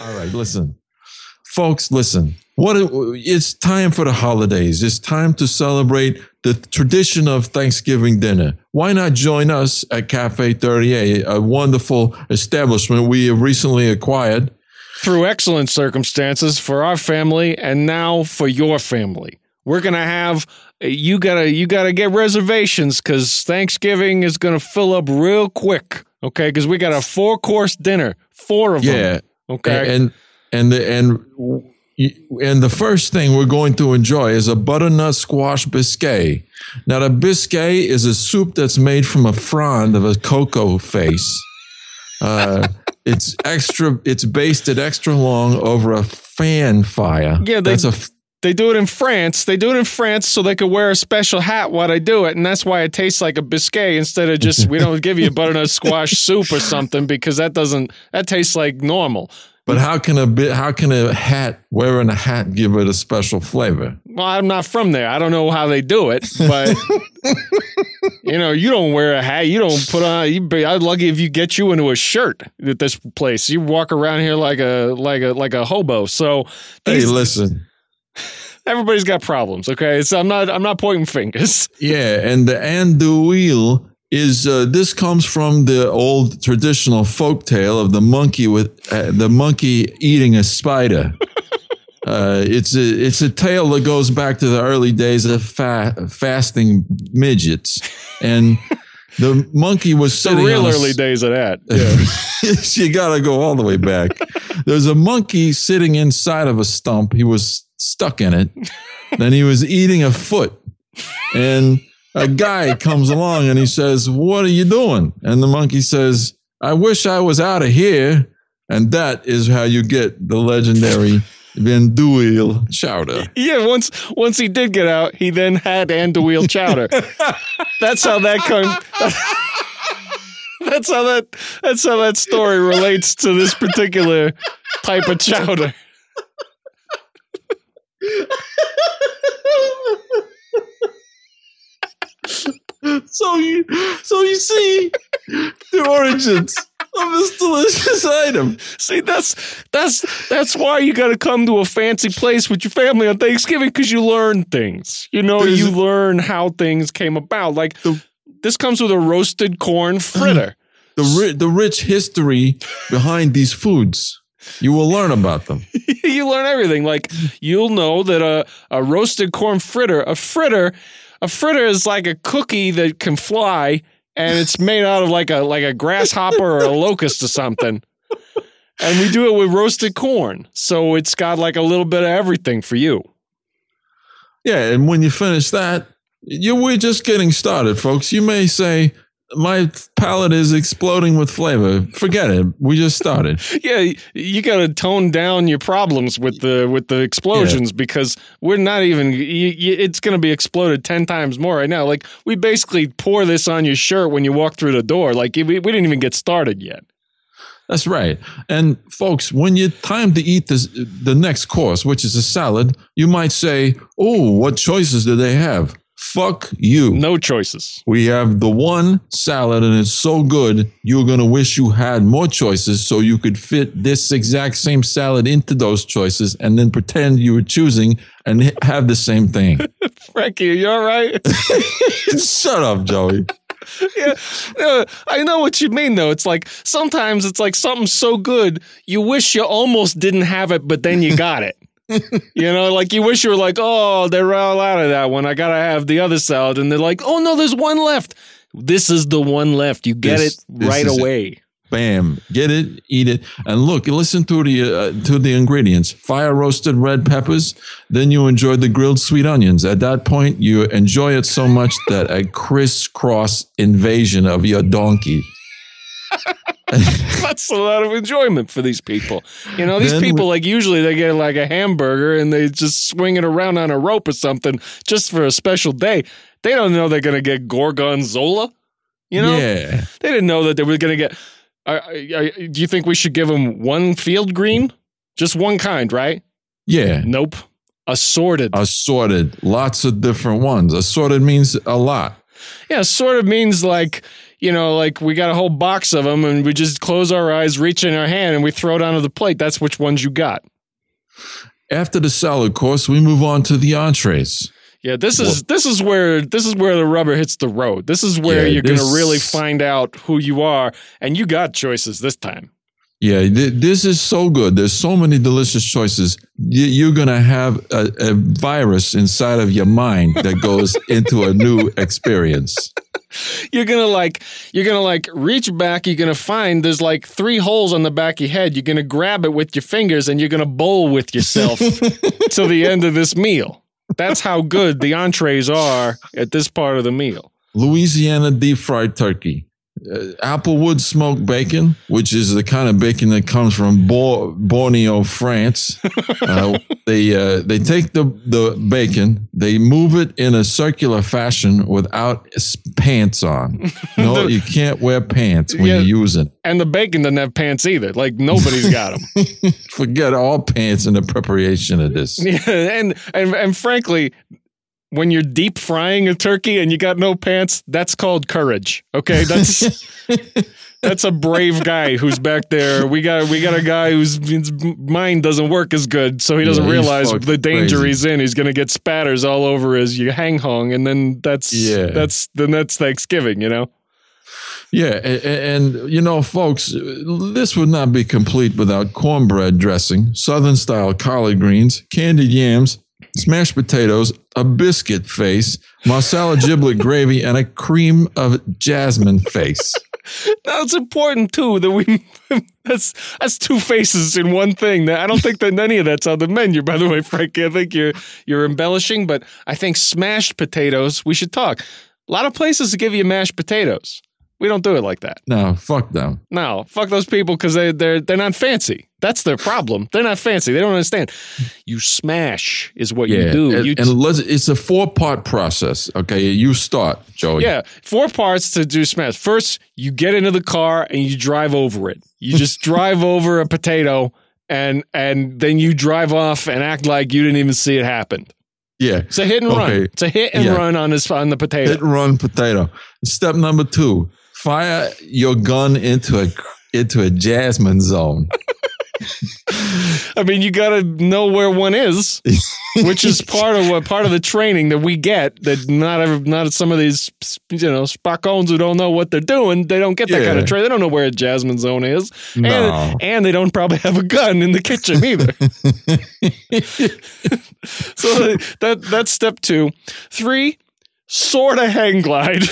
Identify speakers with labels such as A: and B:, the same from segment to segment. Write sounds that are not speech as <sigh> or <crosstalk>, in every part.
A: All right, listen, folks, listen. What it's time for the holidays. It's time to celebrate the tradition of Thanksgiving dinner. Why not join us at Cafe 38, a wonderful establishment we have recently acquired
B: through excellent circumstances for our family and now for your family. We're going to have you got to you got to get reservations cuz Thanksgiving is going to fill up real quick, okay? Cuz we got a four-course dinner, four of
A: yeah.
B: them. Okay.
A: And and the, and and the first thing we're going to enjoy is a butternut squash biscuit. Now, the biscuit is a soup that's made from a frond of a cocoa face. Uh, it's extra. It's basted extra long over a fan fire.
B: Yeah, they, that's a. They do it in France. They do it in France so they could wear a special hat while they do it, and that's why it tastes like a biscuit instead of just we don't give you butternut <laughs> squash soup or something because that doesn't that tastes like normal.
A: But how can a bit? How can a hat wearing a hat give it a special flavor?
B: Well, I'm not from there. I don't know how they do it, but <laughs> you know, you don't wear a hat. You don't put on. You be, I'm lucky if you get you into a shirt at this place. You walk around here like a like a like a hobo. So
A: these, hey, listen.
B: Everybody's got problems. Okay, so I'm not I'm not pointing fingers. <laughs>
A: Yeah, and the andouille is uh, this comes from the old traditional folk tale of the monkey with uh, the monkey eating a spider. <laughs> uh, it's a it's a tale that goes back to the early days of fa- fasting midgets, and <laughs> the monkey was sitting.
B: The real early days of that. <laughs>
A: Yeah, you got to go all the way back. There's a monkey sitting inside of a stump. He was stuck in it. then he was eating a foot, and a guy comes along and he says, What are you doing? And the monkey says, I wish I was out of here. And that is how you get the legendary Andouille chowder.
B: Yeah, once once he did get out, he then had Andouille chowder. <laughs> that's how that comes. That's how that that's how that story relates to this particular type of chowder. <laughs>
A: so you so you see the origins of this delicious item.
B: See, that's that's that's why you got to come to a fancy place with your family on Thanksgiving because you learn things. You know, There's, you learn how things came about. Like the, this comes with a roasted corn fritter. <laughs>
A: The the rich history behind these foods. You will learn about them. <laughs>
B: you learn everything. Like you'll know that a, a roasted corn fritter, a fritter a fritter is like a cookie that can fly and it's made out of like a like a grasshopper or a locust or something. And we do it with roasted corn. So it's got like a little bit of everything for you.
A: Yeah, and when you finish that, you we're just getting started, folks. You may say, my palate is exploding with flavor. Forget it. We just started. <laughs>
B: yeah, you got to tone down your problems with the with the explosions yeah. because we're not even. You, you, it's going to be exploded ten times more right now. Like we basically pour this on your shirt when you walk through the door. Like we, we didn't even get started yet.
A: That's right. And folks, when you time to eat this the next course, which is a salad, you might say, "Oh, what choices do they have?" Fuck you.
B: No choices.
A: We have the one salad and it's so good, you're going to wish you had more choices so you could fit this exact same salad into those choices and then pretend you were choosing and have the same thing. <laughs>
B: Frankie, you all right? <laughs>
A: Shut up, Joey. <laughs>
B: yeah, yeah, I know what you mean though. It's like sometimes it's like something so good you wish you almost didn't have it, but then you got it you know, like you wish you were like, oh, they're all out of that one. I gotta have the other salad, and they're like, oh no, there's one left. This is the one left. You get this, it right away. It.
A: Bam, get it, eat it, and look. Listen to the uh, to the ingredients: fire roasted red peppers. Then you enjoy the grilled sweet onions. At that point, you enjoy it so much that a crisscross invasion of your donkey <laughs>
B: That's a lot of enjoyment for these people. You know, these then people we, like usually they get like a hamburger and they just swing it around on a rope or something just for a special day. They don't know they're going to get gorgonzola. You know,
A: yeah.
B: they didn't know that they were going to get. Uh, uh, do you think we should give them one field green, just one kind, right?
A: Yeah.
B: Nope. Assorted.
A: Assorted. Lots of different ones. Assorted means a lot.
B: Yeah, assorted means like you know, like we got a whole box of them and we just close our eyes, reach in our hand, and we throw it onto the plate. That's which ones you got.
A: After the salad course, we move on to the entrees.
B: Yeah, this is this is where this is where the rubber hits the road. This is where
A: Yeah,
B: you're going to really find out who you are, and you got choices this time.
A: Yeah, th- this is so good. There's so many delicious choices. Y- You're going to have a, a virus inside of your mind that goes <laughs> into a new experience.
B: You're gonna like you're gonna like reach back. You're gonna find there's like three holes on the back of your head. You're gonna grab it with your fingers, and you're gonna bowl with yourself <laughs> till the end of this meal. That's how good the entrees are at this part of the meal.
A: Louisiana deep fried turkey, applewood smoked bacon, which is the kind of bacon that comes from Bo- Borneo, France. <laughs> Uh, they uh, they take the the bacon, they move it in a circular fashion without pants on. <laughs> No, you can't wear pants when
B: Yeah.
A: you use it.
B: And the bacon doesn't have pants either. Like nobody's got them. <laughs>
A: Forget all pants in the preparation of this.
B: Yeah, and and and frankly, when you're deep frying a turkey and you got no pants, that's called courage. Okay, that's <laughs> that's a brave guy who's back there. We got we got a guy whose mind doesn't work as good, so he doesn't
A: Yeah,
B: realize the danger
A: crazy.
B: he's in. He's gonna get spatters all over his you hang hung, and then that's
A: Yeah.
B: that's then that's Thanksgiving, you know.
A: Yeah, a- a- and, you know, folks, this would not be complete without cornbread dressing, southern style collard greens, candied yams, smashed potatoes, a biscuit face, marsala giblet <laughs> gravy, and a cream of jasmine face.
B: Now it's important too that we <laughs> that's that's two faces in one thing. I don't think that any of that's on the menu. By the way, Frankie, I think you're you're embellishing, but I think smashed potatoes. We should talk. A lot of places give you mashed potatoes. We don't do it like that.
A: No, fuck them.
B: No, fuck those people because they they're they're not fancy. That's their problem. They're not fancy. They don't understand. You smash is what you do.
A: and,
B: you
A: and let's, it's a four part process. Okay, you start, Joey.
B: Yeah, four parts to do smash. First, you get into the car and you drive over it. You just <laughs> drive over a potato and and then you drive off and act like you didn't even see it happen.
A: yeah.
B: It's a hit and run. It's a hit and
A: Yeah.
B: run on this on the potato.
A: Hit and run potato. Step number two: fire your gun into a into a jasmine zone. <laughs> <laughs>
B: I mean, you got to know where one is, <laughs> which is part of what part of the training that we get. That not every, not some of these you know spacones who don't know what they're doing. They don't get that kind of training. They don't know where a jasmine zone is,
A: No.
B: and and they don't probably have a gun in the kitchen either. <laughs> so that that's step two. Three, sort of hang glide. <laughs>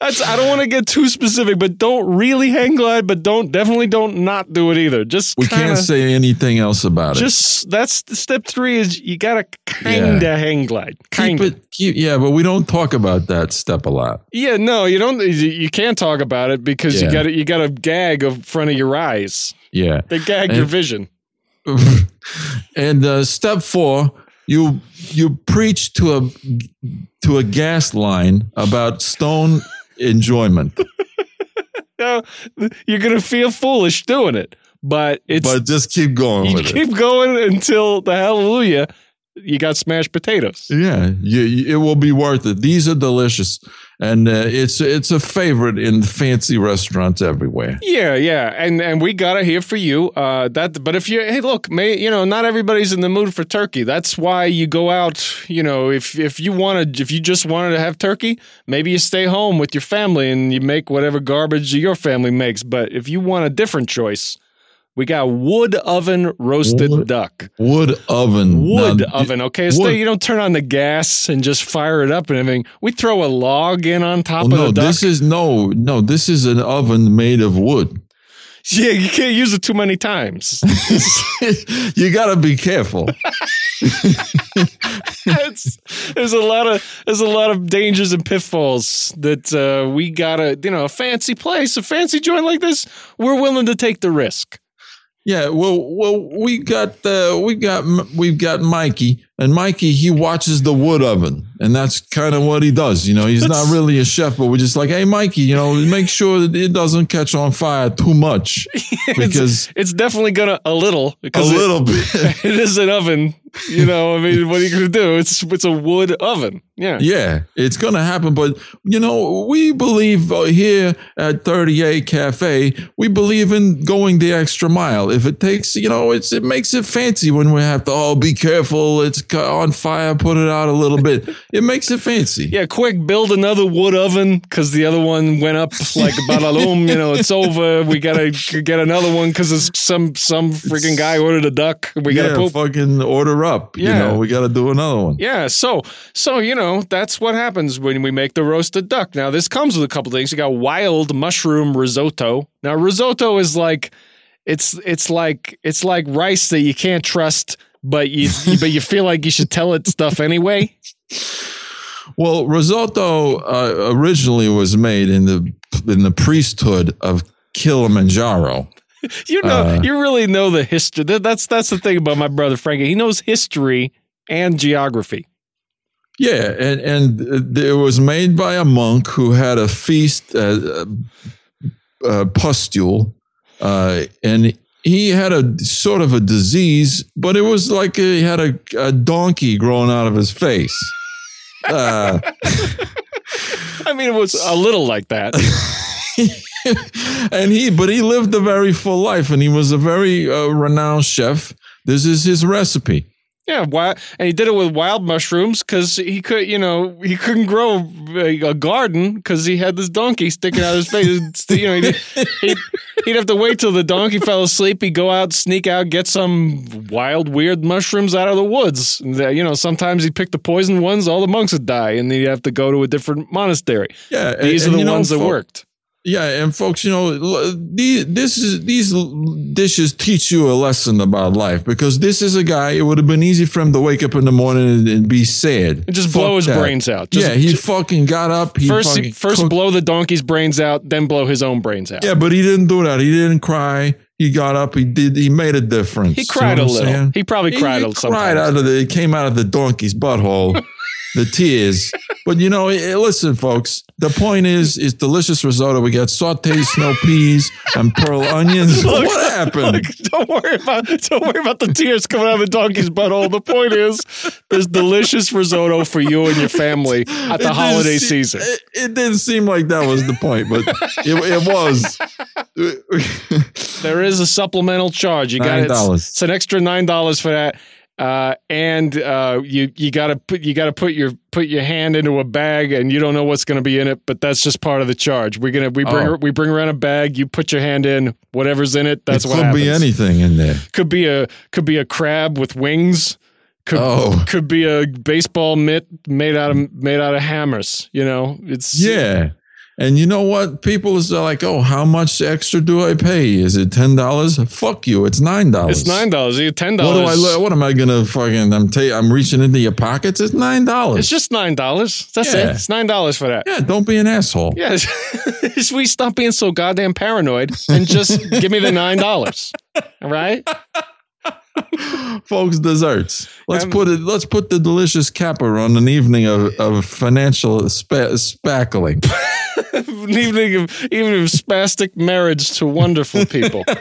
B: That's I don't want to get too specific, but don't really hang glide, but don't definitely don't not do it either. Just
A: We
B: kinda,
A: can't say anything else about it.
B: just that's step three is you gotta kinda hang glide. Kinda.
A: it. Keep, yeah, but we don't talk about that step a lot.
B: Yeah, no, you don't. You can't talk about it because you got you got a gag in front of your eyes.
A: Yeah,
B: They gag
A: And-
B: your vision. <laughs>
A: and uh, step four, you you preach to a to a gas line about stone <laughs> enjoyment,
B: No, you're gonna feel foolish doing it, but it's
A: but just keep going
B: you
A: with it.
B: keep going until the hallelujah. You got smashed potatoes.
A: Yeah, you, you- it will be worth it. These are delicious, and uh, it's it's a favorite in fancy restaurants everywhere.
B: Yeah, yeah, and and we got it here for you. Uh, that, but if you hey, look, may you know, not everybody's in the mood for turkey. That's why you go out. You know, if if you wanted, if you just wanted to have turkey, maybe you stay home with your family and you make whatever garbage your family makes. But if you want a different choice, we got wood oven roasted
A: Wood-
B: duck.
A: Wood oven,
B: Wood
A: Now,
B: oven, okay. So you don't turn on the gas and just fire it up and everything. We throw a log in on top
A: Oh,
B: of
A: no,
B: the duck.
A: this is no, no. This is an oven made of wood.
B: yeah, you can't use it too many times. <laughs> <laughs>
A: you got to be careful. <laughs>
B: it's, there's a lot of there's a lot of dangers and pitfalls that uh, we gotta you know a fancy place a fancy joint like this we're willing to take the risk
A: Yeah, well, well, we got uh, we got we've got Mikey, and Mikey he watches the wood oven, and that's kind of what he does. You know, he's not really a chef, but we're just like, hey, Mikey, you know, make sure that it doesn't catch on fire too much <laughs> because
B: it's definitely gonna a little
A: a
B: because it-
A: little bit. <laughs>
B: it is an oven You know, I mean, what are you to do? It's it's a wood oven. Yeah.
A: Yeah, it's going to happen. But, you know, we believe uh, here at 38 Cafe, we believe in going the extra mile. If it takes, you know, it's it makes it fancy when we have to, oh, be careful. It's on fire. Put it out a little bit. It makes it fancy.
B: Yeah, quick, build another wood oven because the other one went up like badaloom. You know, it's over. We gotta get another one because some some freaking guy ordered a duck. We gotta
A: yeah,
B: poop.
A: fucking order up. You know, we got to do another one.
B: Yeah, so so you know that's what happens when we make the roasted duck. Now this comes with a couple things. You got wild mushroom risotto. Now risotto is like it's it's like it's like rice that you can't trust, but you but you feel like you should tell it stuff anyway. <laughs>
A: Well, risotto uh, originally was made in the in the priesthood of Kilimanjaro. <laughs>
B: You know,
A: Uh.
B: you really know the history. That's that's the thing about my brother Frankie. He knows history and geography.
A: Yeah, and and it was made by a monk who had a feast, uh, uh, pustule, uh, and he had a sort of a disease, but it was like he had a, a donkey growing out of his face. Uh, <laughs>
B: I mean, it was a little like that. <laughs>
A: and he, but he lived a very full life, and he was a very uh, renowned chef. This is his recipe.
B: Yeah, why? And he did it with wild mushrooms because he could, you know, he couldn't grow a, a garden because he had this donkey sticking out of his face. You know, he'd, he'd, he'd have to wait till the donkey fell asleep. He'd go out, sneak out, get some wild, weird mushrooms out of the woods. You know, sometimes he'd pick the poison ones. All the monks would die, and then he'd have to go to a different monastery.
A: Yeah,
B: These
A: and
B: are the
A: you know,
B: ones that worked.
A: Yeah, and folks, you know, these this is these dishes teach you a lesson about life because this is a guy. It would have been easy for him to wake up in the morning and, and be sad
B: And just
A: Fuck
B: blow his
A: that.
B: brains out. Just,
A: yeah, he fucking got up. He
B: first,
A: fucking
B: first
A: cooked-
B: blow the donkey's brains out, then blow his own brains out.
A: Yeah, but he didn't do that. He didn't cry. He got up. He did. He made a difference.
B: He
A: You
B: cried
A: know
B: a little.
A: saying?
B: He probably
A: He-
B: cried
A: he
B: a sometimes.
A: cried out of the. It came out of the donkey's butthole. <laughs> the tears. But you know, eh, listen, folks. The point is, it's delicious risotto. We got sautéed snow peas and pearl onions. <laughs>
B: Look,
A: what happened?
B: Look, don't worry about don't worry about the tears coming out of the donkey's butthole. The point is, there's delicious risotto for you and your family at the holiday
A: se-
B: season.
A: It, it didn't seem like that was the point, but it, it was.
B: There is a supplemental charge. You got it.
A: $9.
B: It's an extra nine dollars for that. Uh, and uh, you you gotta put you gotta put your put your hand into a bag, and you don't know what's going to be in it, but that's just part of the charge. We're gonna we bring
A: Oh.
B: we bring around a bag. You put your hand in, whatever's in it. That's
A: it
B: what
A: could
B: happens.
A: be anything in there.
B: Could be a could be a crab with wings. Could,
A: Oh.
B: could be a baseball mitt made out of made out of hammers. You know, it's
A: Yeah. And you know what? People is like, oh, how much extra do I pay? Is it ten dollars? Fuck you! It's nine dollars.
B: It's nine dollars. You ten
A: What do
B: dollars.
A: I? What am I gonna fucking? I'm ta- I'm reaching into your pockets. It's nine dollars.
B: It's just nine dollars. That's
A: Yeah.
B: it. It's nine dollars for that.
A: yeah. Don't be an asshole.
B: Yeah, <laughs> we stop being so goddamn paranoid and just give me the nine dollars. All <laughs> right. <laughs>
A: Folks, desserts. Let's
B: Um,
A: put it. Let's put the delicious capper on an evening of, of financial spa- spackling. <laughs>
B: An evening of evening of spastic marriage to wonderful people. <laughs>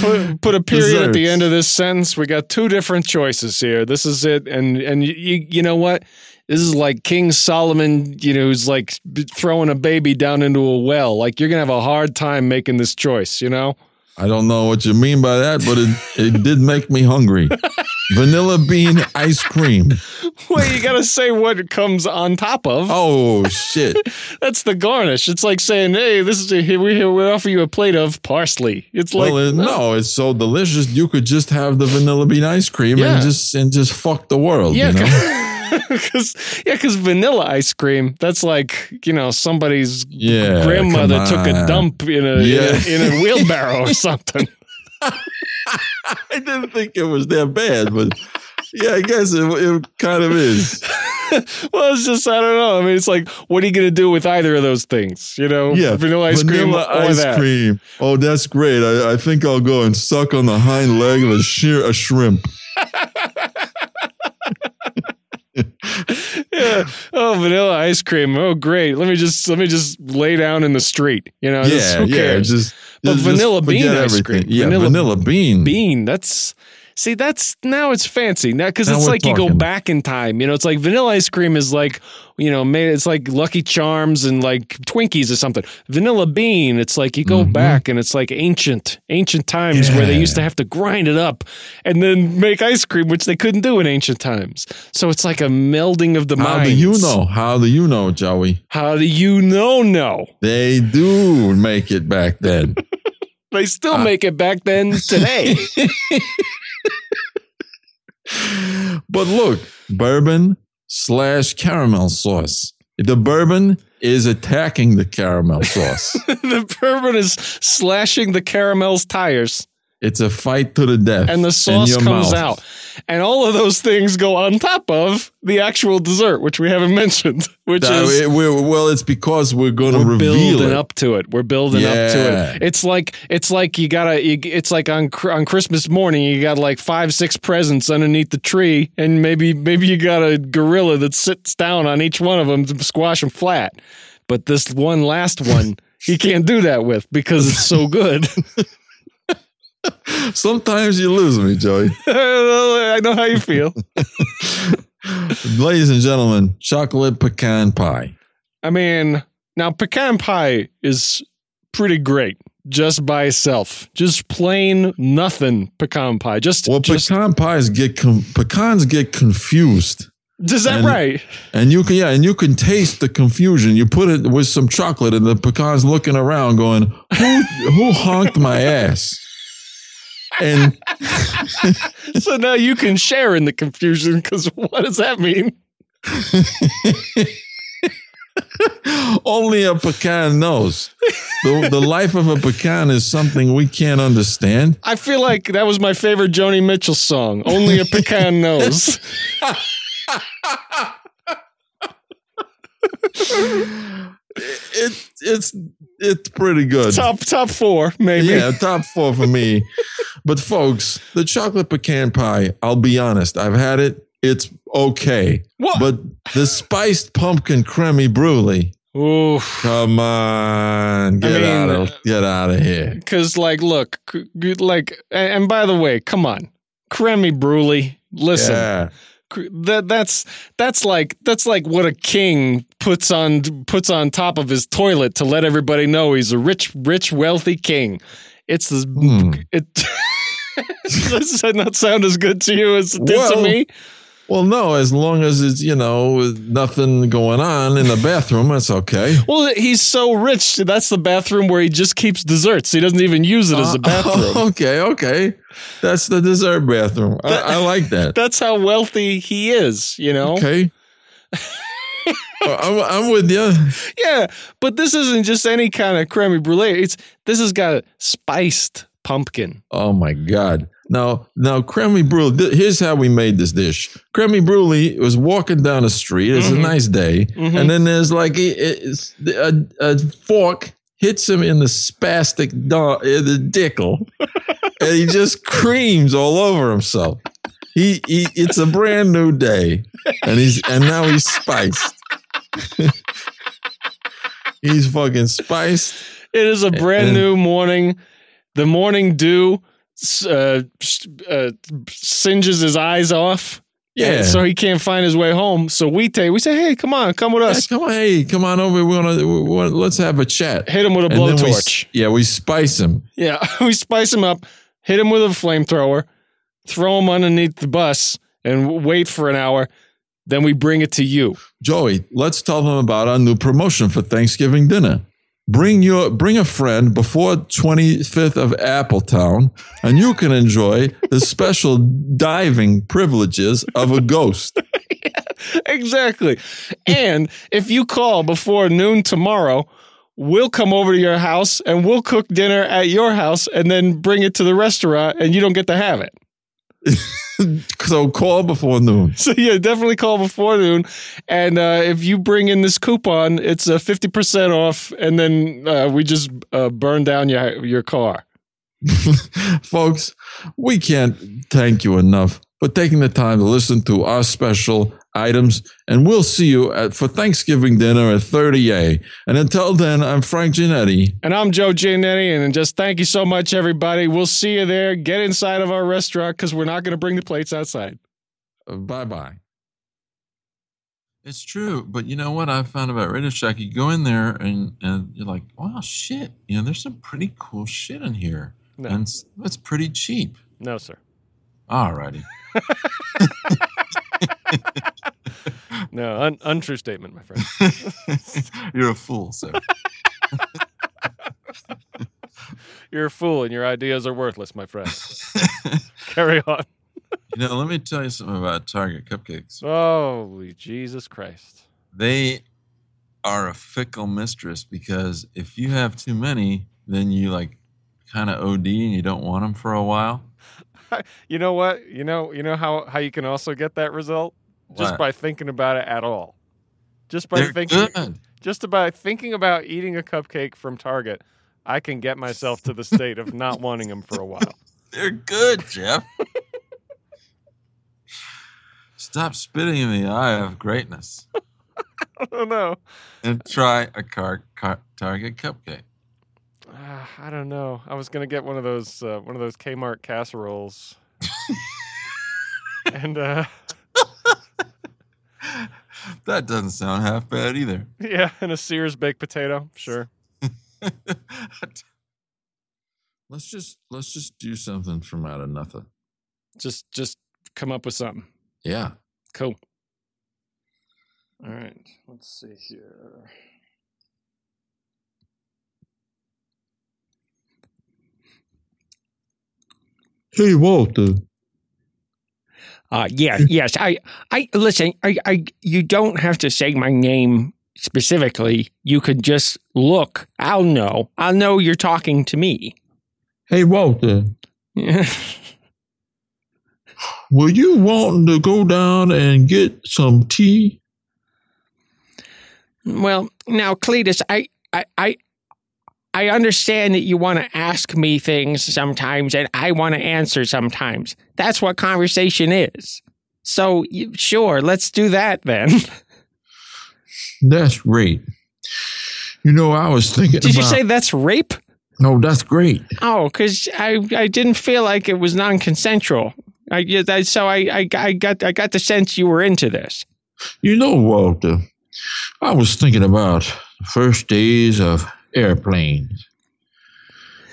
B: Put, put a period at the end of this sentence. We got two different choices here. This is it, and and you you, you know what? This is like King Solomon, you know, who's like throwing a baby down into a well. Like you're gonna have a hard time making this choice. You know.
A: I don't know what you mean by that, but it, it did make me hungry. <laughs> Vanilla bean ice cream.
B: Well, you gotta say what it comes on top of.
A: Oh shit! <laughs>
B: That's the garnish. It's like saying, "Hey, this is a, here we here we offer you a plate of parsley." It's like
A: well, it, no, it's so delicious. You could just have the vanilla bean ice cream
B: Yeah.
A: and just and just fuck the world.
B: yeah,
A: you know? <laughs> <laughs>
B: because yeah, because vanilla ice cream. That's like you know somebody's
A: Yeah,
B: grandmother took a dump in a,
A: Yeah.
B: in, a in <laughs> a wheelbarrow or something. <laughs>
A: I didn't think it was that bad, but yeah, I guess it, it kind of is.
B: well, it's just I don't know. I mean, it's like, what are you gonna do with either of those things? You know,
A: Yeah,
B: vanilla ice cream
A: vanilla
B: or
A: ice
B: that.
A: cream. Oh, that's great. I, I think I'll go and suck on the hind leg of a, sheer, a shrimp. <laughs>
B: yeah. Oh, vanilla ice cream. Oh, great. Let me just let me just lay down in the street. You know, just,
A: yeah,
B: who
A: yeah.
B: cares?
A: Just,
B: But
A: just
B: vanilla bean ice
A: everything.
B: cream.
A: Yeah,
B: Vanilla
A: vanilla, bean.
B: bean. That's See, that's now it's fancy now because it's like you go back in time. You know, it's like vanilla ice cream is like you know, made it's like Lucky Charms and like Twinkies or something. Vanilla bean, it's like you go
A: Mhm.
B: back and it's like ancient, ancient times where they used to have to grind it up and then make ice cream, which they couldn't do in ancient times. So it's like a melding of the
A: How
B: minds.
A: do you know? How do you know, Joey?
B: How do you know? No,
A: They do make it back then. <laughs>
B: they still
A: Uh,
B: make it back then today. <laughs>
A: but look, bourbon slash caramel sauce. The bourbon is attacking the caramel sauce. <laughs>
B: the bourbon is slashing the caramel's tires.
A: It's a fight to the death.
B: and the sauce comes
A: mouth.
B: out. And all of those things go on top of the actual dessert, which we haven't <laughs> mentioned, which
A: That-
B: is
A: it- well, it's because we're going to
B: we're
A: reveal
B: building
A: it.
B: up to it. We're building up to it. It's like it's like you gotta. You, it's like on on Christmas morning, you got like five, six presents underneath the tree, and maybe maybe you got a gorilla that sits down on each one of them to squash them flat. But this one last one, <laughs> he can't do that with because it's so good. <laughs> <laughs>
A: Sometimes you lose me, Joey. <laughs>
B: I know how you feel. <laughs>
A: Ladies and gentlemen, chocolate pecan pie.
B: I mean, now pecan pie is pretty great just by itself. Just plain nothing pecan pie. Just,
A: Well,
B: just
A: pecan pies get com- pecans get confused,
B: is that
A: and-
B: right?
A: and you can yeah, and you can taste the confusion. You put it with some chocolate, and the pecans looking around, going, "Who who honked my ass?" And <laughs>
B: so now you can share in the confusion because what does that mean? <laughs>
A: only a pecan knows. The, the life of a pecan is something we can't understand.
B: I feel like that was my favorite Joni Mitchell song. Only a pecan <laughs> knows.
A: It it's it's pretty good.
B: top top four, maybe.
A: Yeah, top four for me. <laughs> But folks, the chocolate pecan pie, I'll be honest, I've had it. It's okay.
B: What?
A: But the spiced pumpkin creme brulee,
B: Ooh.
A: come on, get
B: mean-
A: out of get out of here.
B: Because, like, look, like, and, and by the way, come on, creme brulee. Listen,
A: Yeah.
B: that that's that's like that's like what a king puts on puts on top of his toilet to let everybody know he's a rich, rich, wealthy king. It's this.
A: Hmm.
B: It <laughs> does that not sound as good to you as it did
A: Well,
B: to me?
A: Well, no, as long as it's, you know, nothing going on in the bathroom, that's okay.
B: Well, he's so rich. That's the bathroom where he just keeps desserts. He doesn't even use it as a
A: Uh, <laughs>
B: bathroom.
A: okay, okay. That's the dessert bathroom. I, I like that. <laughs>
B: That's how wealthy he is, you know?
A: Okay. I'm, I'm with you.
B: Yeah, but this isn't just any kind of creme brulee. It's this has got spiced pumpkin.
A: Oh my God. Now, now, creme brulee. th- Here's how we made this dish. Creme brulee was walking down the street. It's
B: Mhm.
A: a nice day,
B: Mhm.
A: and then there's like a, it's- a, a fork hits him in the spastic do- uh, the dickle, <laughs> and he just creams all over himself. He, he, it's a brand new day, and he's and now he's spiced. <laughs> he's fucking spiced.
B: It is a brand
A: And-
B: new morning. The morning dew uh, uh, singes his eyes off.
A: Yeah.
B: so he can't find his way home. So we take we say, hey, come on, come with
A: Yeah,
B: us.
A: come on, hey, come on over. We want to. We wanna, let's have a chat.
B: Hit him with a
A: And then we s-
B: blowtorch.
A: yeah, we spice him.
B: Yeah, <laughs> we spice him up, hit him with a flamethrower, throw him underneath the bus, and wait for an hour. Then we bring it to you.
A: Joey, let's tell them about our new promotion for Thanksgiving dinner. Bring your bring a friend before 25th of Appletown, and you can enjoy the <laughs> special diving privileges of a ghost. <laughs>
B: exactly. And if you call before noon tomorrow, we'll come over to your house and we'll cook dinner at your house and then bring it to the restaurant and you don't get to have it. <laughs>
A: so call before noon.
B: So yeah, definitely call before noon. And uh, if you bring in this coupon, it's a 50% off and then uh, we just uh, burn down your your car. <laughs>
A: Folks, we can't thank you enough for taking the time to listen to our special items, and we'll see you at, for Thanksgiving dinner at 38. And until then, I'm Frank Giannetti.
C: And I'm Joe Giannetti. And just thank you so much, everybody. We'll see you there. Get inside of our restaurant because we're not going to bring the plates outside.
A: Uh, bye bye. It's true, but you know what I found about Radio Shack? You go in there and, and you're like, wow, shit. You know, there's some pretty cool shit in here.
C: No.
A: And it's, it's pretty cheap.
C: No, sir.
A: All righty. <laughs> <laughs>
C: No, un- untrue statement, my friend. <laughs>
A: You're a fool, sir. <laughs>
C: You're a fool and your ideas are worthless, my friend. Carry on.
A: you know, let me tell you something about Target cupcakes.
C: Holy Jesus Christ.
A: They are a fickle mistress because if you have too many, then you like kind of OD and you don't want them for a while. <laughs>
C: You know what? You know, you know how, how you can also get that result? Just
A: What?
C: by thinking about it at all. Just by
A: They're
C: thinking
A: good.
C: just about thinking about eating a cupcake from Target, I can get myself to the state of not <laughs> wanting them for a while.
A: They're good, Jeff. Stop spitting in the eye of greatness <laughs>
C: I don't know.
A: and try a car, car, Target cupcake.
C: Uh, I don't know. I was gonna get one of those uh, one of those Kmart casseroles, <laughs> and uh, <laughs>
A: That doesn't sound half bad either.
C: yeah, and a Sears baked potato. Sure. <laughs>
A: let's just let's just do something from out of nothing.
C: Just just come up with something.
A: Yeah.
C: Cool. All right. Let's see here.
A: Hey Walter.
B: Uh, yeah, yes. I, I listen. I, I, you don't have to say my name specifically. You could just look. I'll know. I'll know you're talking to me.
A: Hey Walter. <laughs> Were you wanting to go down and get some tea?
B: well, now, Cletus, I, I, I, I understand that you want to ask me things sometimes, and I want to answer sometimes. That's what conversation is. So, sure, let's do that then. <laughs>
A: That's great. You know, I was thinking
B: Did you say that's rape?
A: No, that's great.
B: Oh, because I, I didn't feel like it was non-consensual. I, yeah, that- so I, I I got I got the sense you were into this.
A: You know, Walter, I was thinking about the first days of airplanes.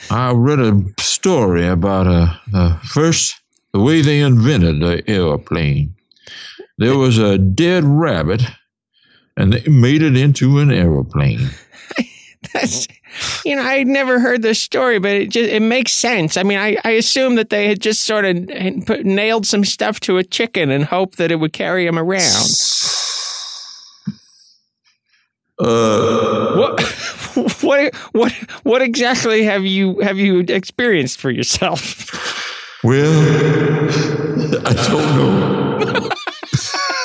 A: I read a story about uh, the first, the way they invented the airplane. There was a dead rabbit, and they made it into an airplane. <laughs>
B: That's, you know, I had never heard this story, but it just it makes sense. I mean, I, I assume that they had just sort of put, nailed some stuff to a chicken and hoped that it would carry him around.
A: Uh,
B: What <laughs> what what what exactly have you have you experienced for yourself?
A: well, I don't know.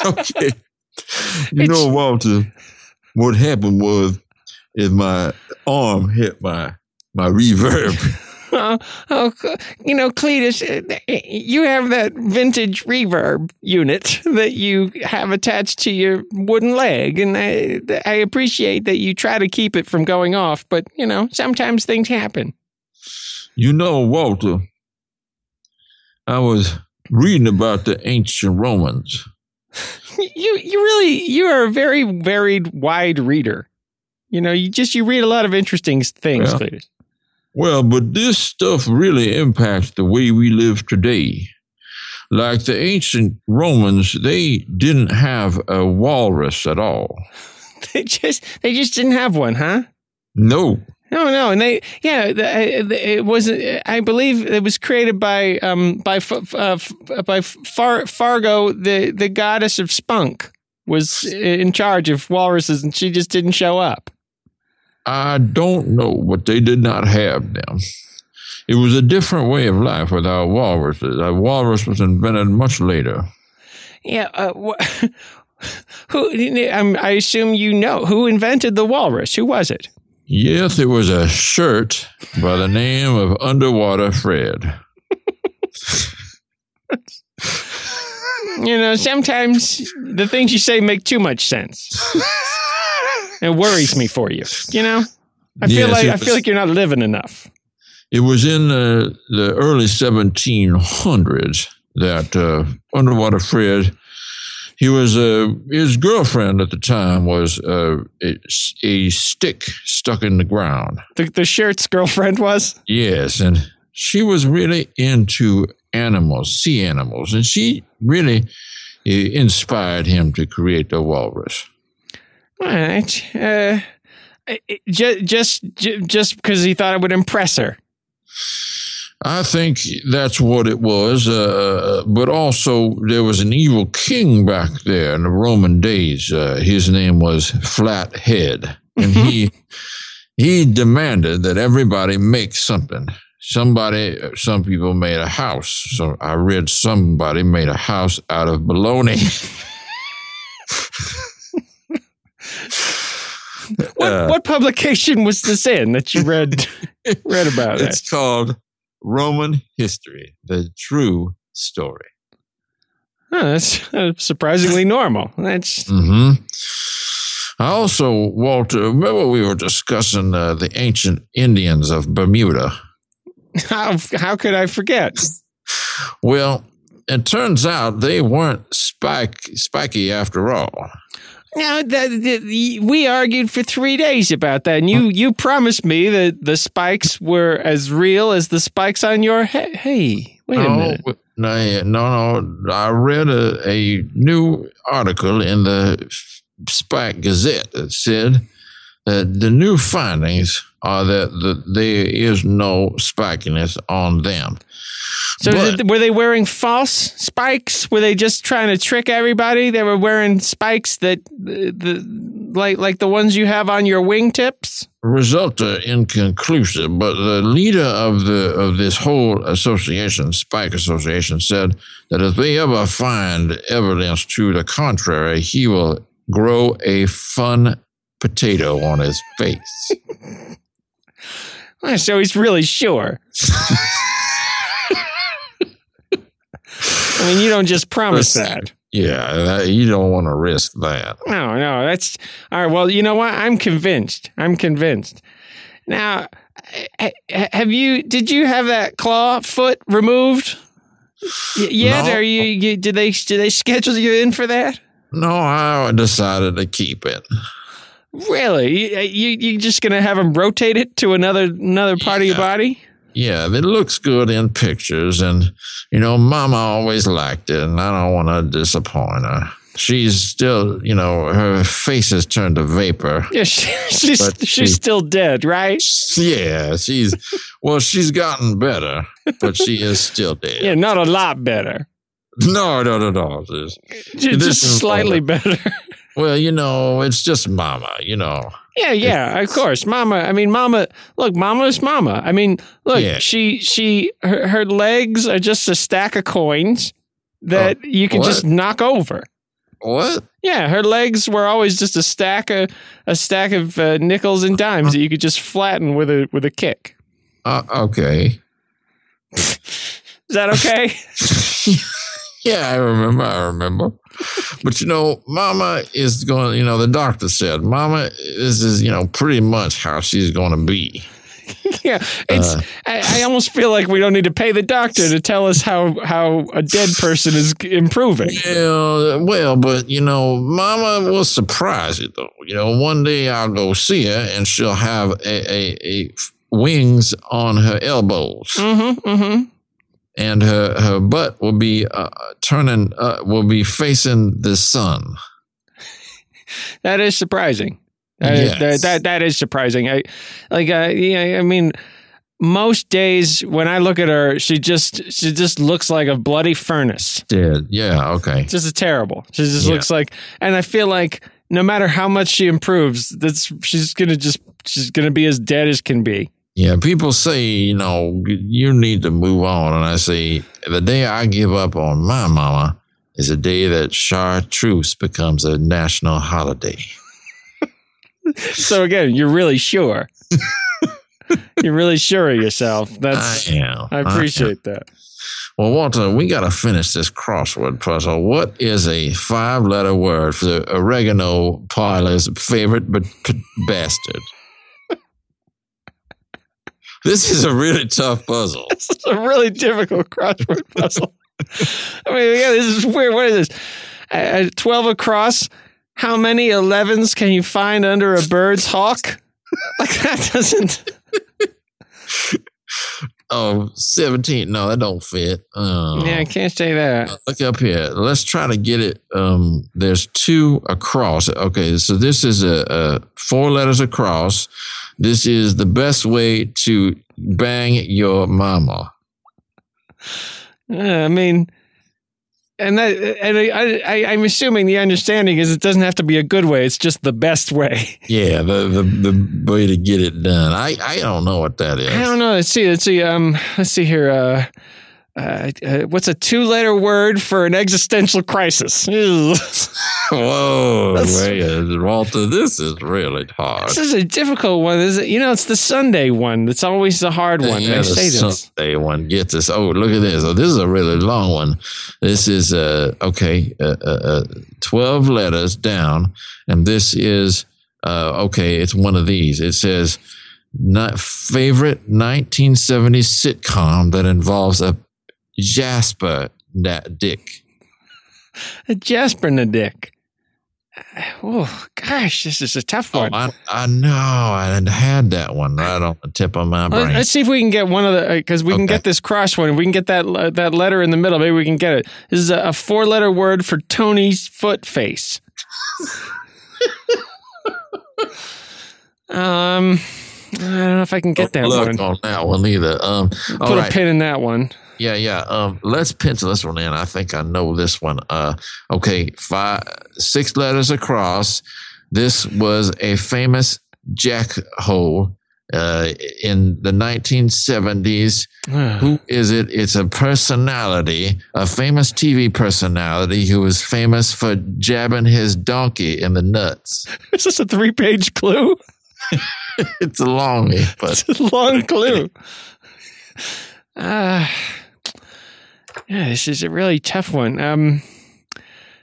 A: <laughs> okay. You know, Walter, what happened was is my arm hit my my reverb. <laughs>
B: Oh, oh, you know, Cletus, you have that vintage reverb unit <laughs> that you have attached to your wooden leg, and I, I appreciate that you try to keep it from going off. But you know, sometimes things happen.
A: You know, Walter, I was reading about the ancient Romans. <laughs>
B: You, you really, you are a very varied, wide reader. You know, you just you read a lot of interesting things,
A: Yeah. Well, but this stuff really impacts the way we live today. Like the ancient Romans, they didn't have a walrus at all. <laughs>
B: They just, they just didn't have one, huh?
A: No.
B: No, no, and they, yeah, the, uh, it was. I believe it was created by, um, by, F- F- uh, F- by Far- Fargo, the the goddess of spunk, was in charge of walruses, and she just didn't show up.
A: I don't know, but they did not have them. It was a different way of life without walruses. A walrus was invented much later.
B: Yeah, uh, wh- <laughs> who? Um, I assume you know who invented the walrus. Who was it?
A: Yes, it was a shirt by the name of Underwater Fred.
B: You know, sometimes the things you say make too much sense. <laughs> It worries me for you. You know, I feel
A: Yes,
B: like I feel like you're not living enough.
A: It was in uh, the early 1700s that uh, Underwater Fred, he was uh, his girlfriend at the time was uh, a, a stick stuck in the ground.
B: The, the shirt's girlfriend was.
A: Yes, and she was really into animals, sea animals, and she really uh, inspired him to create the walrus.
B: All right. Uh, just just just because he thought it would impress her.
A: I think that's what it was. Uh, but also, there was an evil king back there in the Roman days. Uh, his name was Flathead, and he he demanded that everybody make something. Somebody, some people made a house. So I read somebody made a house out of bologna. <laughs>
B: What
A: Uh,
B: what publication was this in that you read <laughs> read about it?
A: it's called Roman History: The True Story.
B: Oh, that's uh, surprisingly normal. That's
A: Mm-hmm. I also, Walter, remember we were discussing uh, the ancient Indians of Bermuda. <laughs>
B: how how could I forget?
A: Well, it turns out they weren't spike, spiky after all.
B: Now we argued for three days about that, and you you promised me that the spikes were as real as the spikes on your head. Hey, wait a minute.
A: no, no, no. I read a, a new article in the Spike Gazette that said that the new findings are that the, there is no spikiness on them.
B: So
A: But-
B: did, were they wearing false spikes? Were they just trying to trick everybody? They were wearing spikes that the, the like like the ones you have on your wingtips.
A: result are inconclusive, but the leader of the of this whole association, Spike Association, said that if they ever find evidence to the contrary, he will grow a fun potato on his face. <laughs>
B: So he's really sure. I mean, you don't just promise that.
A: yeah, that, you don't want to risk that.
B: No, no, that's all right. Well, you know what? I'm convinced. I'm convinced. Now, ha- ha- have you? Did you have that claw foot removed? Yet?
A: No.
B: Are you, you? Did they? Did they schedule you in for that?
A: No, I decided to keep it.
B: Really? You, uh, you you just gonna have them rotate it to another another part of your body?
A: Yeah, it looks good in pictures, and you know, Mama always liked it, and I don't want to disappoint her. She's still, you know, her face has turned to vapor. <laughs>
B: Yeah, she, she's she's
A: she-
B: still dead, right?
A: Yeah, she's well, she's gotten better, but she is still dead.
B: Yeah, not a lot better.
A: No, no, no, no. Just-
B: Just,
A: is
B: slightly better. <laughs>
A: well, you know, it's just Mama. You know,
B: Yeah, yeah, of course, Mama. I mean, Mama. Look, Mama's Mama. I mean, look,
A: Yeah.
B: she she her, her legs are just a stack of coins that you can
A: what?
B: just knock over.
A: what?
B: Yeah, her legs were always just a stack of a stack of uh, nickels and dimes that you could just flatten with a with a kick.
A: Uh, okay. <laughs>
B: Is that okay? <laughs>
A: yeah, I remember. I remember. <laughs> But you know, Mama is going. You know, the doctor said, Mama, this is you know pretty much how she's going to be. <laughs>
B: yeah, it's.
A: Uh.
B: I, I almost feel like we don't need to pay the doctor to tell us how how a dead person is improving.
A: Yeah, well, but you know, Mama will surprise you though. You know, one day I'll go see her, and she'll have a, a, a wings on her elbows,
B: Mm-hmm. Mm-hmm.
A: And her her butt will be uh, turning, uh, will be facing the sun. <laughs>
B: That is surprising. That, is-
A: Yes.
B: that, that that is surprising. I like. Uh, yeah, I mean, most days when I look at her, she just she just looks like a bloody furnace.
A: Dead. Yeah. Okay.
B: Just a terrible. She just
A: Yeah.
B: looks like, and I feel like no matter how much she improves, that's she's gonna just she's gonna be as dead as can be.
A: Yeah. People say, you know, you need to move on, and I say, the day I give up on my mama is the day that chartreuse becomes a national holiday. <laughs>
B: So again, you're really sure. <laughs> you're really sure of yourself. That's
A: I am.
B: I
A: am.
B: appreciate that.
A: Well, Walter, we got to finish this crossword puzzle. What is a five letter word for the oregano parlor's favorite but bastard? This is a really tough puzzle. <laughs>
B: This is a really difficult crossword puzzle. I mean, yeah, this is weird. What is this? Uh, 12 across. How many 11s can you find under a bird's hawk? Like, that doesn't. <laughs>
A: Oh, 17. No, that don't fit. Oh.
B: Yeah, I can't say that.
A: Look up here. Let's try to get it. Um, there's two across. Okay, so this is a, a four letters across. This is the best way to bang your mama.
B: I mean, and that, and I, I, I'm assuming the understanding is it doesn't have to be a good way. It's just the best way. <laughs>
A: Yeah, the the, the way to get it done. I, I don't know what that is.
B: I don't know. Let's see. Let's see. Um, let's see here. Uh, uh, uh what's a two-letter word for an existential crisis? <laughs>
A: Whoa, Walter, this is really hard.
B: This is a difficult one. Is it? You know, it's the Sunday one. That's always the hard one.
A: Yeah,
B: I
A: the
B: say this.
A: Sunday one gets us. Oh, look at this. Oh, this is a really long one. This is uh okay, uh, uh, uh, twelve letters down, and this is uh okay. It's one of these. It says not favorite 1970 sitcom that involves a Jasper that dick.
B: A Jasper a Dick. Oh gosh, this is a tough
A: Oh,
B: one.
A: I, I know. I had that one right on the tip of my brain.
B: Let's see if we can get one of the because we can get this cross one. If we can get that le- that letter in the middle, maybe we can get it. This is a, a four letter word for Tony's foot face. um, I don't know if I can get that
A: Look
B: one.
A: on that one either. Um,
B: Put
A: right.
B: a pin in that one.
A: Yeah, yeah. Um, let's pencil this one in. I think I know this one. Uh, okay, five, six letters across. This was a famous jackhole uh, in the 1970s. Who is it? It's a personality, a famous TV personality who was famous for jabbing his donkey in the nuts. <laughs>
B: is this a three page clue? <laughs>
A: It's a longie, but <laughs>
B: It's a long clue. Uh, yeah, this is a really tough one. Um,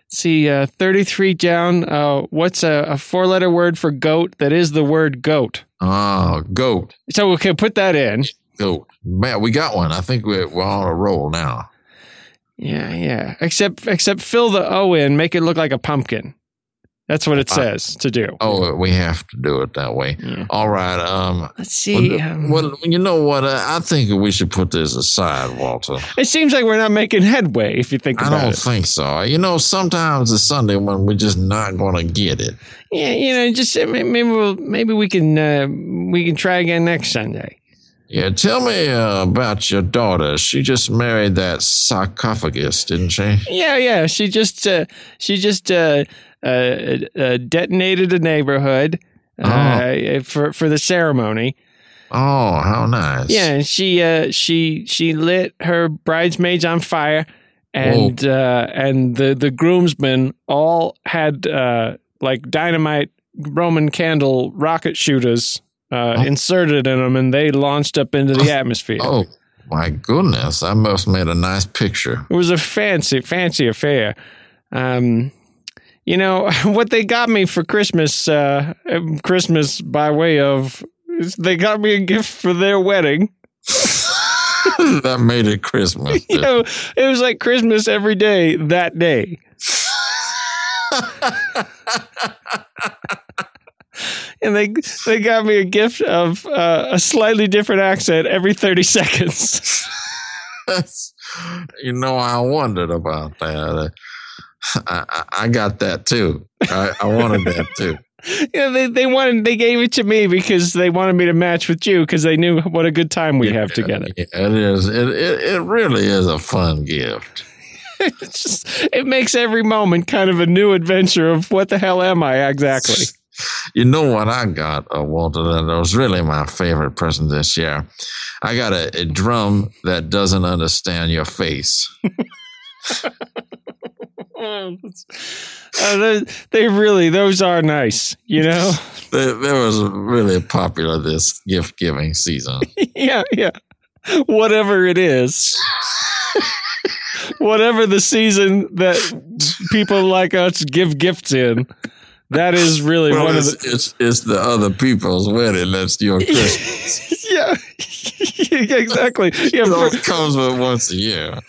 B: see, uh, 33 down. Uh, what's a, a four letter word for goat that is the word goat?
A: oh, goat,
B: So we can put that in.
A: goat. Man, we got one. I think we're, we're on a roll now.
B: Yeah, yeah. Except except fill the O in, make it look like a pumpkin. That's what it says to do.
A: Oh, we have to do it that way.
B: Yeah.
A: All right. Um.
B: Let's see.
A: Well,
B: um,
A: well, you know what? Uh, I think we should put this aside, Walter.
B: it seems like we're not making headway if you think
A: I
B: about
A: don't
B: it.
A: think so. You know, sometimes it's Sunday when we're just not going to get it.
B: Yeah, you know, just uh, maybe we'll maybe we can uh, we can try again next Sunday.
A: Yeah, tell me uh, about your daughter. She just married that sarcophagus, didn't she?
B: Yeah, yeah. She just uh, she just uh, uh, uh, detonated a neighborhood uh, for for the ceremony.
A: Oh, how nice.
B: Yeah, and she uh, she she lit her bridesmaids on fire, and uh, and the the groomsmen all had uh, like dynamite Roman candle rocket shooters uh,
A: Oh.
B: inserted in them, and they launched up into the atmosphere.
A: Oh, my goodness. I must have made a nice picture.
B: It was a fancy, fancy affair. Um, you know <laughs> what they got me for Christmas? Uh, um, Christmas by way of is they got me a gift for their wedding. <laughs>
A: that made it Christmas.
B: You know, it was like Christmas every day that day. <laughs> And they they got me a gift of uh, a slightly different accent every thirty seconds.
A: That's- you know, I wondered about that. I, I, I got that too. I, I wanted that <laughs> too.
B: yeah, they they wanted they gave it to me because they wanted me to match with you because they knew what a good time we have together.
A: Yeah, it is. It, it it really is a fun gift. <laughs>
B: It's just it makes every moment kind of a new adventure of what the hell am I exactly? <laughs>
A: You know what I got, uh, Walter? That was really my favorite present this year. I got a, a drum that doesn't understand your face.
B: Uh, they, they really those are nice, you know. <laughs>
A: That, that was really popular this gift giving season. <laughs>
B: yeah, yeah. Whatever it is. <laughs> whatever the season that people like us give gifts in. That is really
A: Well,
B: one of
A: it's,
B: the
A: it's, it's the other people's wedding. That's your Christmas.
B: yeah, yeah, exactly. Yeah,
A: it
B: for-
A: only comes with once a year.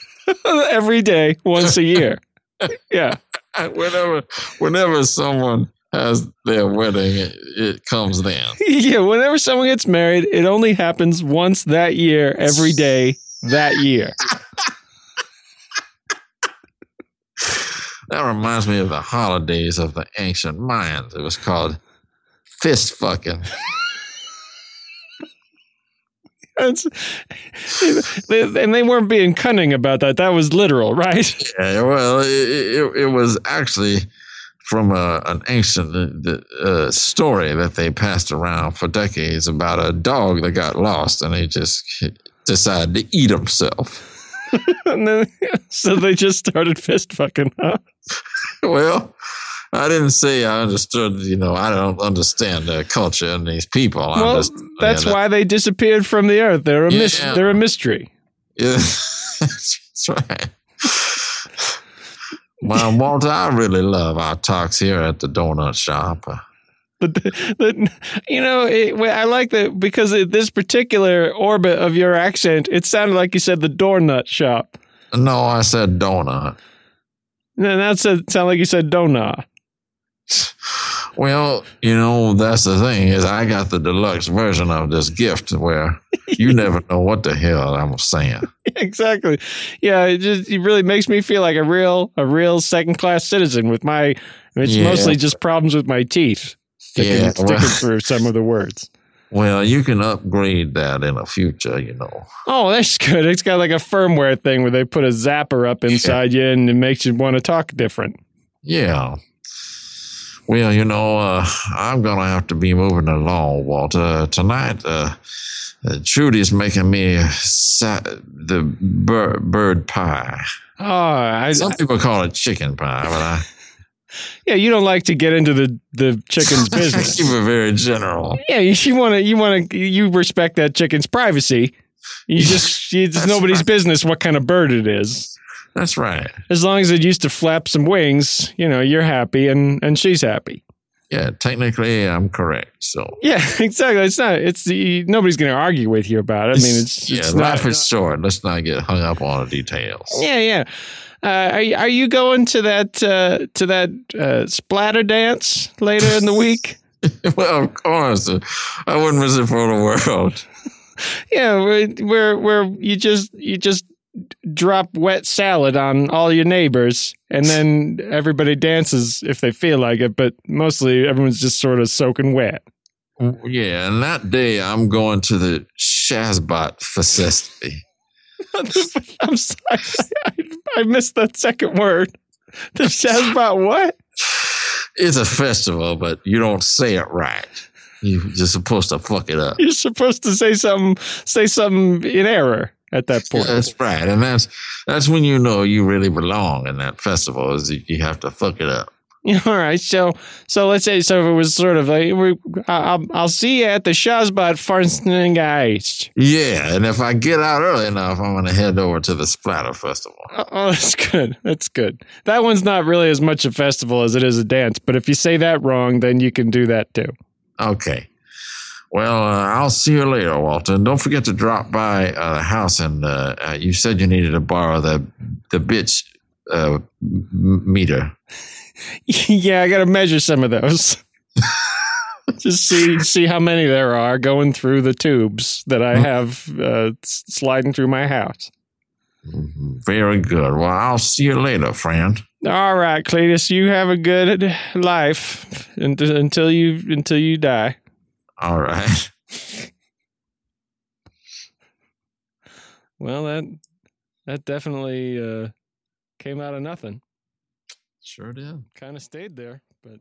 B: every day, once a year. Yeah, <laughs>
A: Whenever, whenever someone has their wedding, it, it comes then. <laughs>
B: yeah. Whenever someone gets married, it only happens once that year, every day that year.
A: That reminds me of the holidays of the ancient Mayans. It was called fist fucking. <laughs>
B: And they weren't being cunning about that. That was literal, right?
A: Yeah, well, it, it, it was actually from a, an ancient uh, uh, story that they passed around for decades about a dog that got lost and he just decided to eat himself. <laughs>
B: And then, <laughs> so they just started fist fucking. Huh? <laughs>
A: Well, I didn't say I understood, you know, I don't understand their culture and these people.
B: Well,
A: just,
B: that's why they disappeared from the earth. They're a mis-
A: Yeah.
B: They're a mystery. <laughs>
A: Yeah, that's right. Well, Walter, I really love our talks here at the donut shop.
B: But the, the, you know, it, I like that because this particular orbit of your accent, it sounded like you said the door nut shop.
A: No, I said donut.
B: And that said, sound like you said donut.
A: Well, you know, that's the thing is I got the deluxe version of this gift where you <laughs> never know what the hell I'm saying.
B: exactly. Yeah, it just it really makes me feel like a real a real second class citizen with my. It's
A: Yeah.
B: mostly just problems with my teeth sticking,
A: Yeah,
B: sticking
A: well-
B: through some of the words.
A: Well, you can upgrade that in the future, you know.
B: Oh, that's good. It's got like a firmware thing where they put a zapper up inside you and it makes you want to talk different.
A: Yeah. Well, you know, uh, I'm going to have to be moving along, Walter. Tonight, uh, uh, Trudy's making me sa- the bir- bird pie.
B: Oh, I,
A: Some people call it chicken pie, but I, <laughs>
B: yeah, you don't like to get into the the chicken's <laughs> business.
A: keep it very general.
B: Yeah, you, you want to you want to you respect that chicken's privacy. You just it's nobody's
A: right.
B: business what kind of bird it is.
A: That's right.
B: As long as it used to flap some wings, you know, you're happy and and she's happy.
A: Yeah, technically, I'm correct. So,
B: Yeah, <laughs> exactly. It's not. It's the nobody's going to argue with you about it. I mean, it's
A: yeah,
B: it's
A: life
B: not.
A: is short. Let's not get hung up on the details.
B: Yeah, yeah. Uh, are you, are you going to that uh, to that uh, splatter dance later in the <laughs> week?
A: well, of course, I wouldn't miss it for the world. <laughs>
B: Yeah, where where you just you just drop wet salad on all your neighbors, and then everybody dances if they feel like it, but mostly everyone's just sort of soaking wet.
A: Yeah, and that day I'm going to the Shazbot Festival. <laughs>
B: I'm sorry, I, I missed that second word. The Shazbot what?
A: It's a festival, but you don't say it right. You- You're supposed to fuck it up.
B: You're supposed to say something say something in error at that point.
A: That's right, and that's that's when you know you really belong in that festival. Is you have to fuck it up. <laughs>
B: All right. So, so let's say, so if it was sort of like, we, I'll, I'll see you at the Shazbot Farnsngeist.
A: Yeah, and if I get out early enough, I'm gonna head over to the Splatter Festival.
B: Oh, oh, that's good. That's good. That one's not really as much a festival as it is a dance. But if you say that wrong, then you can do that too.
A: Okay. Well, uh, I'll see you later, Walter. And don't forget to drop by uh, the house. And uh, uh, you said you needed to borrow the the bitch uh, m- meter. <laughs>
B: yeah, I got to measure some of those. <laughs> Just see see how many there are going through the tubes that I have uh, sliding through my house.
A: Very good. Well, I'll see you later, friend.
B: All right, Cletus, you have a good life until you until you die.
A: All right. <laughs>
B: Well, that that definitely uh, came out of nothing.
A: Sure did.
B: Kind of stayed there, but